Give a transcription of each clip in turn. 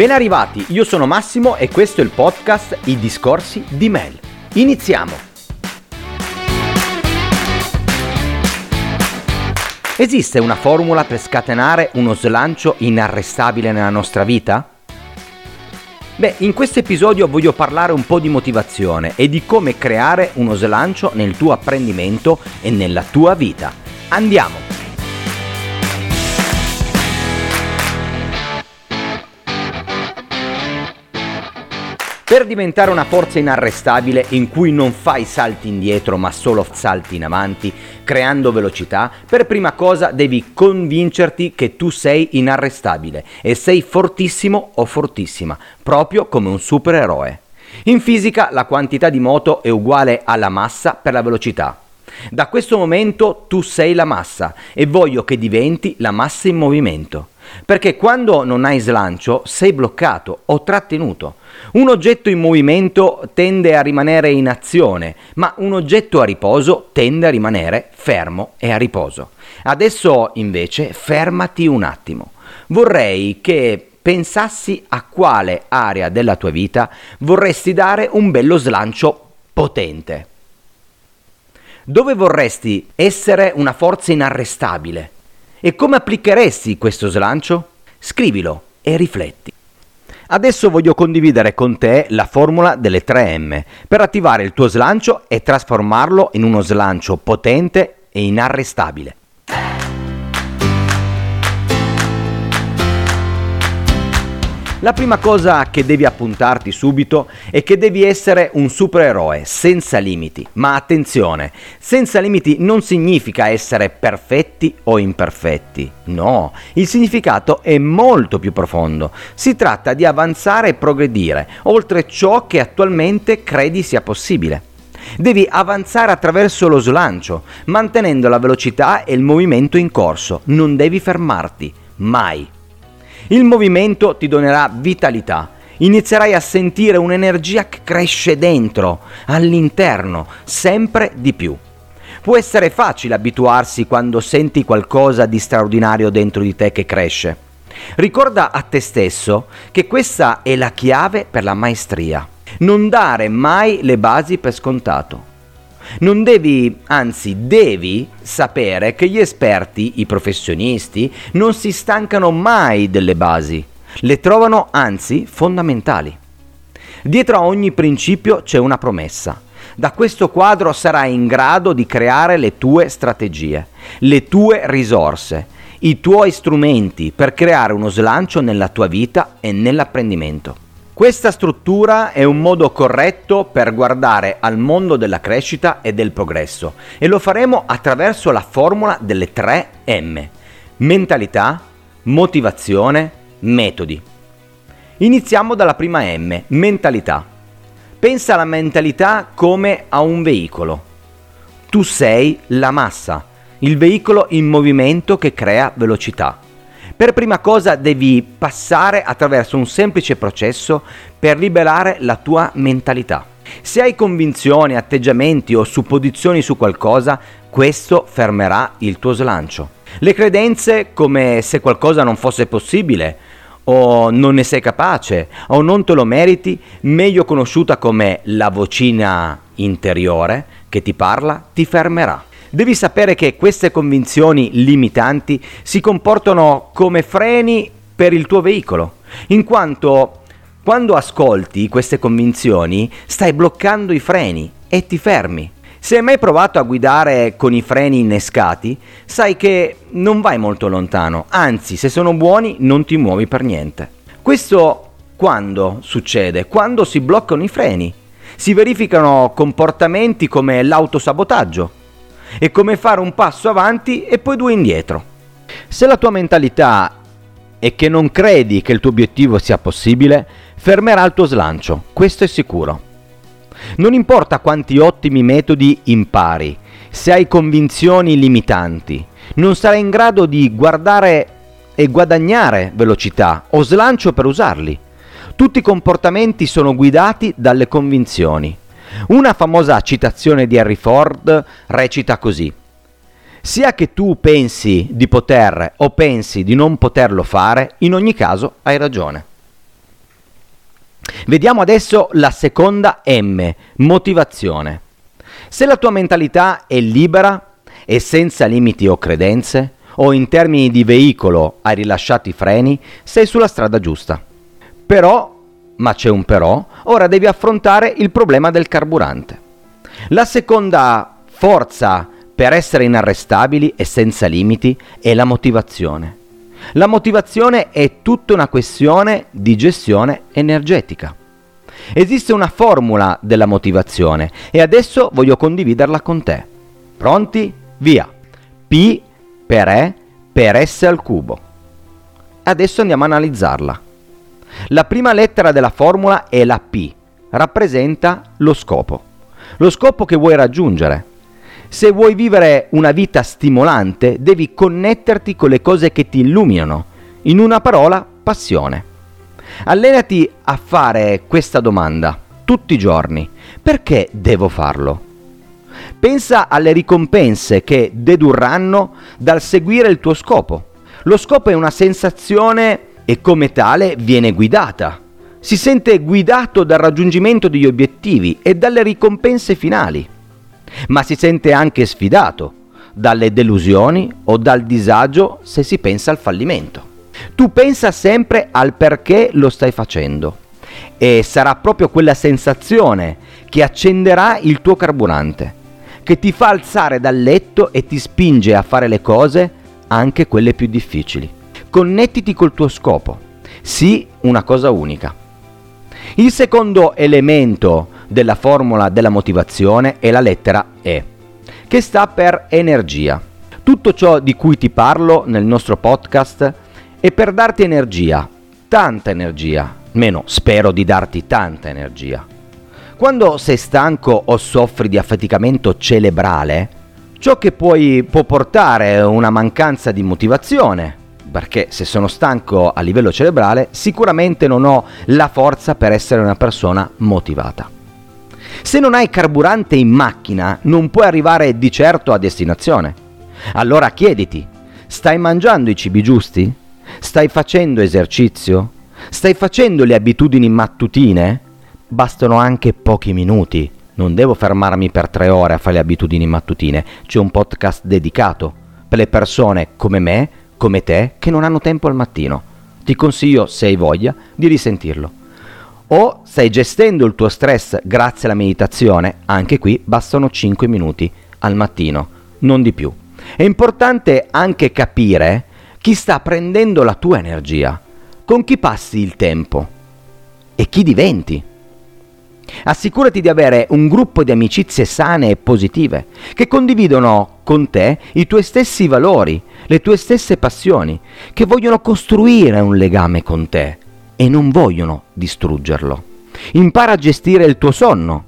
Ben arrivati, io sono Massimo e questo è il podcast I discorsi di Mel. Iniziamo! Esiste una formula per scatenare uno slancio inarrestabile nella nostra vita? Beh, in questo episodio voglio parlare un po' di motivazione e di come creare uno slancio nel tuo apprendimento e nella tua vita. Andiamo! Per diventare una forza inarrestabile in cui non fai salti indietro ma solo salti in avanti, creando velocità, per prima cosa devi convincerti che tu sei inarrestabile e sei fortissimo o fortissima, proprio come un supereroe. In fisica la quantità di moto è uguale alla massa per la velocità. Da questo momento tu sei la massa e voglio che diventi la massa in movimento. Perché quando non hai slancio sei bloccato o trattenuto. Un oggetto in movimento tende a rimanere in azione, ma un oggetto a riposo tende a rimanere fermo e a riposo. Adesso invece fermati un attimo. Vorrei che pensassi a quale area della tua vita vorresti dare un bello slancio potente. Dove vorresti essere una forza inarrestabile? E come applicheresti questo slancio? Scrivilo e rifletti. Adesso voglio condividere con te la formula delle 3M per attivare il tuo slancio e trasformarlo in uno slancio potente e inarrestabile. La prima cosa che devi appuntarti subito è che devi essere un supereroe senza limiti. Ma attenzione, senza limiti non significa essere perfetti o imperfetti. No, il significato è molto più profondo. Si tratta di avanzare e progredire oltre ciò che attualmente credi sia possibile. Devi avanzare attraverso lo slancio, mantenendo la velocità e il movimento in corso. Non devi fermarti, mai. Il movimento ti donerà vitalità. Inizierai a sentire un'energia che cresce dentro, all'interno, sempre di più. Può essere facile abituarsi quando senti qualcosa di straordinario dentro di te che cresce. Ricorda a te stesso che questa è la chiave per la maestria. Non dare mai le basi per scontato. Non devi, anzi devi sapere che gli esperti, i professionisti, non si stancano mai delle basi, le trovano anzi fondamentali. Dietro a ogni principio c'è una promessa. Da questo quadro sarai in grado di creare le tue strategie, le tue risorse, i tuoi strumenti per creare uno slancio nella tua vita e nell'apprendimento. Questa struttura è un modo corretto per guardare al mondo della crescita e del progresso e lo faremo attraverso la formula delle 3 M. Mentalità, motivazione, metodi. Iniziamo dalla prima M, mentalità. Pensa alla mentalità come a un veicolo. Tu sei la massa, il veicolo in movimento che crea velocità. Per prima cosa devi passare attraverso un semplice processo per liberare la tua mentalità. Se hai convinzioni, atteggiamenti o supposizioni su qualcosa, questo fermerà il tuo slancio. Le credenze come se qualcosa non fosse possibile, o non ne sei capace, o non te lo meriti, meglio conosciuta come la vocina interiore che ti parla, ti fermerà. Devi sapere che queste convinzioni limitanti si comportano come freni per il tuo veicolo, in quanto quando ascolti queste convinzioni stai bloccando i freni e ti fermi. Se hai mai provato a guidare con i freni innescati, sai che non vai molto lontano, anzi se sono buoni non ti muovi per niente. Questo quando succede? Quando si bloccano i freni. Si verificano comportamenti come l'autosabotaggio, è come fare un passo avanti e poi due indietro. Se la tua mentalità è che non credi che il tuo obiettivo sia possibile, fermerà il tuo slancio, questo è sicuro. Non importa quanti ottimi metodi impari, se hai convinzioni limitanti, non sarai in grado di guardare e guadagnare velocità o slancio per usarli. Tutti i comportamenti sono guidati dalle convinzioni. Una famosa citazione di Harry Ford recita così. Sia che tu pensi di poter o pensi di non poterlo fare, in ogni caso hai ragione. Vediamo adesso la seconda M, motivazione. Se la tua mentalità è libera e senza limiti o credenze, o in termini di veicolo hai rilasciato i freni, sei sulla strada giusta. Però, ma c'è un però, ora devi affrontare il problema del carburante. La seconda forza per essere inarrestabili e senza limiti è la motivazione. La motivazione è tutta una questione di gestione energetica. Esiste una formula della motivazione e adesso voglio condividerla con te. Pronti? Via. P per E per S al cubo. Adesso andiamo a analizzarla. La prima lettera della formula è la P, rappresenta lo scopo. Lo scopo che vuoi raggiungere. Se vuoi vivere una vita stimolante, devi connetterti con le cose che ti illuminano. In una parola, passione. Allenati a fare questa domanda tutti i giorni. Perché devo farlo? Pensa alle ricompense che dedurranno dal seguire il tuo scopo. Lo scopo è una sensazione e come tale viene guidata. Si sente guidato dal raggiungimento degli obiettivi e dalle ricompense finali, ma si sente anche sfidato dalle delusioni o dal disagio se si pensa al fallimento. Tu pensa sempre al perché lo stai facendo e sarà proprio quella sensazione che accenderà il tuo carburante, che ti fa alzare dal letto e ti spinge a fare le cose, anche quelle più difficili. Connettiti col tuo scopo, sii una cosa unica. Il secondo elemento della formula della motivazione è la lettera E, che sta per energia. Tutto ciò di cui ti parlo nel nostro podcast e per darti energia, tanta energia, almeno spero di darti tanta energia. Quando sei stanco o soffri di affaticamento cerebrale, ciò che puoi, può portare una mancanza di motivazione, perché se sono stanco a livello cerebrale sicuramente non ho la forza per essere una persona motivata. Se non hai carburante in macchina non puoi arrivare di certo a destinazione. Allora chiediti, stai mangiando i cibi giusti? Stai facendo esercizio? Stai facendo le abitudini mattutine? Bastano anche pochi minuti. Non devo fermarmi per tre ore a fare le abitudini mattutine. C'è un podcast dedicato per le persone come me, come te, che non hanno tempo al mattino. Ti consiglio, se hai voglia, di risentirlo. O stai gestendo il tuo stress grazie alla meditazione, anche qui bastano 5 minuti al mattino, non di più. È importante anche capire chi sta prendendo la tua energia, con chi passi il tempo e chi diventi. Assicurati di avere un gruppo di amicizie sane e positive, che condividono con te i tuoi stessi valori, le tue stesse passioni, che vogliono costruire un legame con te e non vogliono distruggerlo. Impara a gestire il tuo sonno.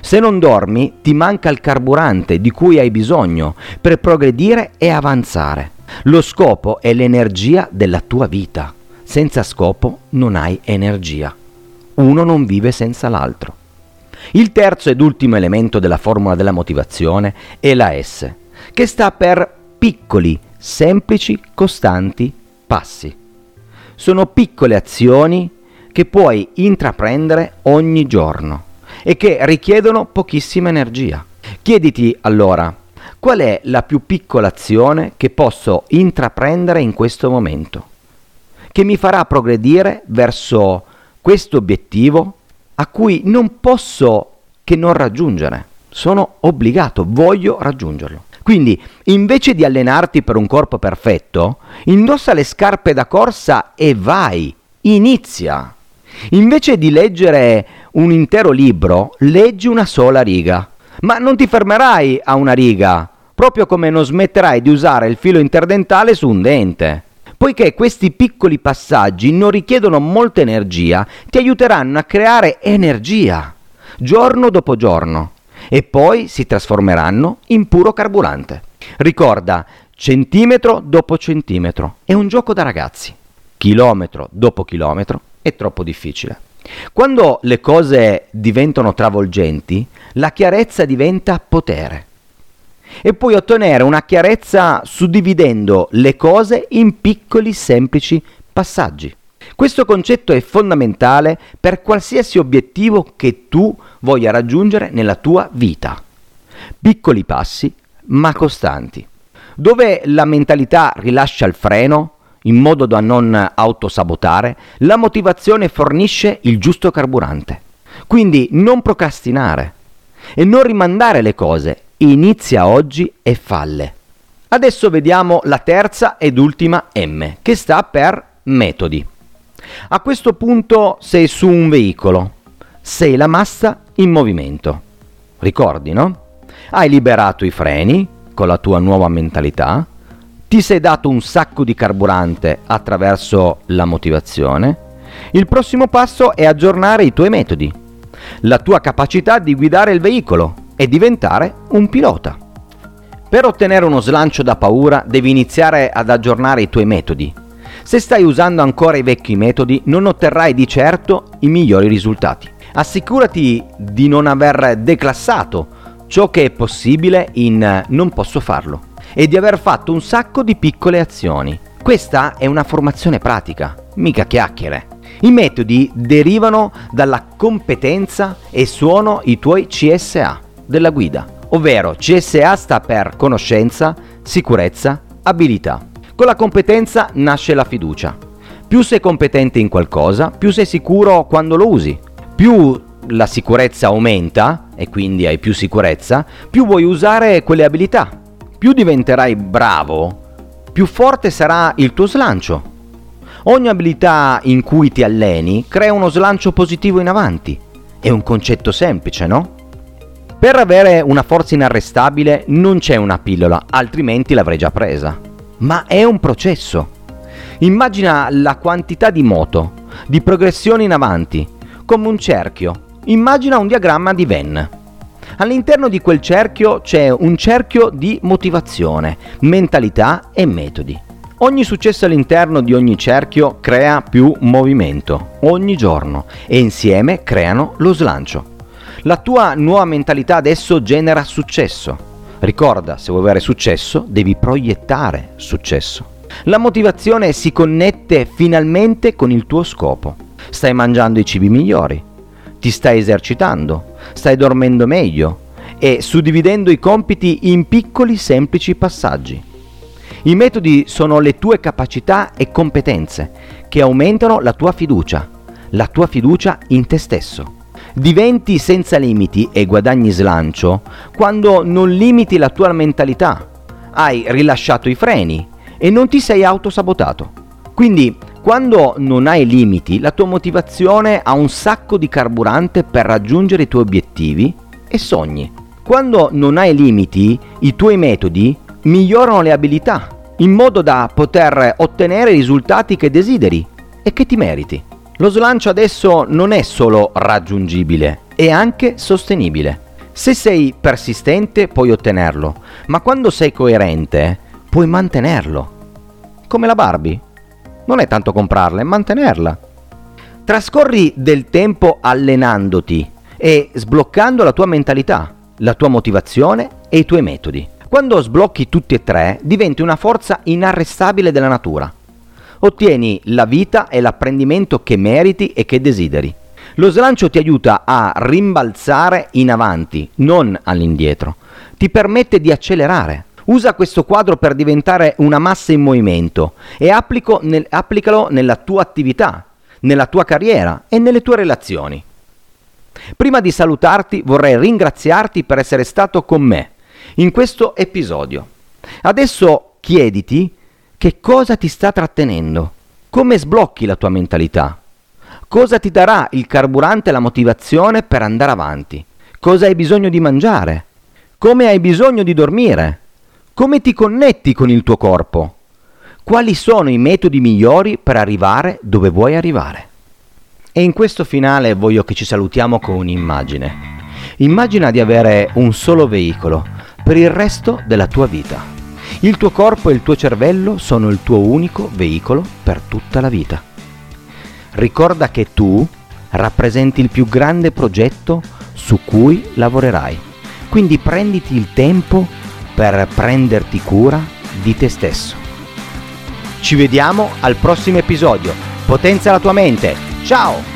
Se non dormi ti manca il carburante di cui hai bisogno per progredire e avanzare. Lo scopo è l'energia della tua vita. Senza scopo non hai energia. Uno non vive senza l'altro. Il terzo ed ultimo elemento della formula della motivazione è la S, che sta per piccoli, semplici, costanti passi. Sono piccole azioni che puoi intraprendere ogni giorno e che richiedono pochissima energia. Chiediti allora, qual è la più piccola azione che posso intraprendere in questo momento, che mi farà progredire verso questo obiettivo a cui non posso che non raggiungere. Sono obbligato, voglio raggiungerlo. Quindi, invece di allenarti per un corpo perfetto, indossa le scarpe da corsa e vai, inizia. Invece di leggere un intero libro, leggi una sola riga. Ma non ti fermerai a una riga, proprio come non smetterai di usare il filo interdentale su un dente. Poiché questi piccoli passaggi non richiedono molta energia, ti aiuteranno a creare energia, giorno dopo giorno, e poi si trasformeranno in puro carburante. Ricorda, centimetro dopo centimetro, è un gioco da ragazzi. Chilometro dopo chilometro è troppo difficile. Quando le cose diventano travolgenti, la chiarezza diventa potere e puoi ottenere una chiarezza suddividendo le cose in piccoli semplici passaggi. Questo concetto è fondamentale per qualsiasi obiettivo che tu voglia raggiungere nella tua vita. Piccoli passi, ma costanti. Dove la mentalità rilascia il freno, in modo da non autosabotare, la motivazione fornisce il giusto carburante. Quindi non procrastinare e non rimandare le cose, inizia oggi e falle. Adesso vediamo la terza ed ultima M, che sta per metodi. A questo punto sei su un veicolo, sei la massa in movimento. Ricordi, no? Hai liberato i freni con la tua nuova mentalità, ti sei dato un sacco di carburante attraverso la motivazione. Il prossimo passo è aggiornare i tuoi metodi, la tua capacità di guidare il veicolo e diventare un pilota. Per ottenere uno slancio da paura devi iniziare ad aggiornare i tuoi metodi. Se stai usando ancora i vecchi metodi non otterrai di certo i migliori risultati. Assicurati di non aver declassato ciò che è possibile in non posso farlo e di aver fatto un sacco di piccole azioni. Questa è una formazione pratica, mica chiacchiere. I metodi derivano dalla competenza e sono i tuoi CSA della guida, ovvero CSA sta per conoscenza, sicurezza, abilità. Con la competenza nasce la fiducia. Più sei competente in qualcosa, più sei sicuro quando lo usi. Più la sicurezza aumenta e quindi hai più sicurezza, più vuoi usare quelle abilità più diventerai bravo, più forte sarà il tuo slancio. Ogni abilità in cui ti alleni crea uno slancio positivo in avanti. È un concetto semplice, no? Per avere una forza inarrestabile non c'è una pillola, altrimenti l'avrei già presa. Ma è un processo. Immagina la quantità di moto, di progressione in avanti, come un cerchio. Immagina un diagramma di Venn. All'interno di quel cerchio c'è un cerchio di motivazione, mentalità e metodi. Ogni successo all'interno di ogni cerchio crea più movimento, ogni giorno, e insieme creano lo slancio. La tua nuova mentalità adesso genera successo. Ricorda, se vuoi avere successo, devi proiettare successo. La motivazione si connette finalmente con il tuo scopo. Stai mangiando i cibi migliori, ti stai esercitando, stai dormendo meglio e suddividendo i compiti in piccoli semplici passaggi. I metodi sono le tue capacità e competenze che aumentano la tua fiducia, la tua fiducia in te stesso. Diventi senza limiti e guadagni slancio quando non limiti la tua mentalità, hai rilasciato i freni e non ti sei autosabotato. Quindi quando non hai limiti, la tua motivazione ha un sacco di carburante per raggiungere i tuoi obiettivi e sogni. Quando non hai limiti, i tuoi metodi migliorano le abilità, in modo da poter ottenere i risultati che desideri e che ti meriti. Lo slancio adesso non è solo raggiungibile, è anche sostenibile. Se sei persistente puoi ottenerlo, ma quando sei coerente puoi mantenerlo. Come la Barbie non è tanto comprarla, è mantenerla. Trascorri del tempo allenandoti e sbloccando la tua mentalità, la tua motivazione e i tuoi metodi. Quando sblocchi tutti e tre, diventi una forza inarrestabile della natura. Ottieni la vita e l'apprendimento che meriti e che desideri. Lo slancio ti aiuta a rimbalzare in avanti, non all'indietro. Ti permette di accelerare. Usa questo quadro per diventare una massa in movimento e nel, applicalo nella tua attività, nella tua carriera e nelle tue relazioni. Prima di salutarti vorrei ringraziarti per essere stato con me in questo episodio. Adesso chiediti che cosa ti sta trattenendo, come sblocchi la tua mentalità, cosa ti darà il carburante e la motivazione per andare avanti, cosa hai bisogno di mangiare, come hai bisogno di dormire come ti connetti con il tuo corpo? Quali sono i metodi migliori per arrivare dove vuoi arrivare? E in questo finale voglio che ci salutiamo con un'immagine. Immagina di avere un solo veicolo per il resto della tua vita. Il tuo corpo e il tuo cervello sono il tuo unico veicolo per tutta la vita. Ricorda che tu rappresenti il più grande progetto su cui lavorerai. Quindi prenditi il tempo per prenderti cura di te stesso. Ci vediamo al prossimo episodio. potenzia la tua mente. Ciao!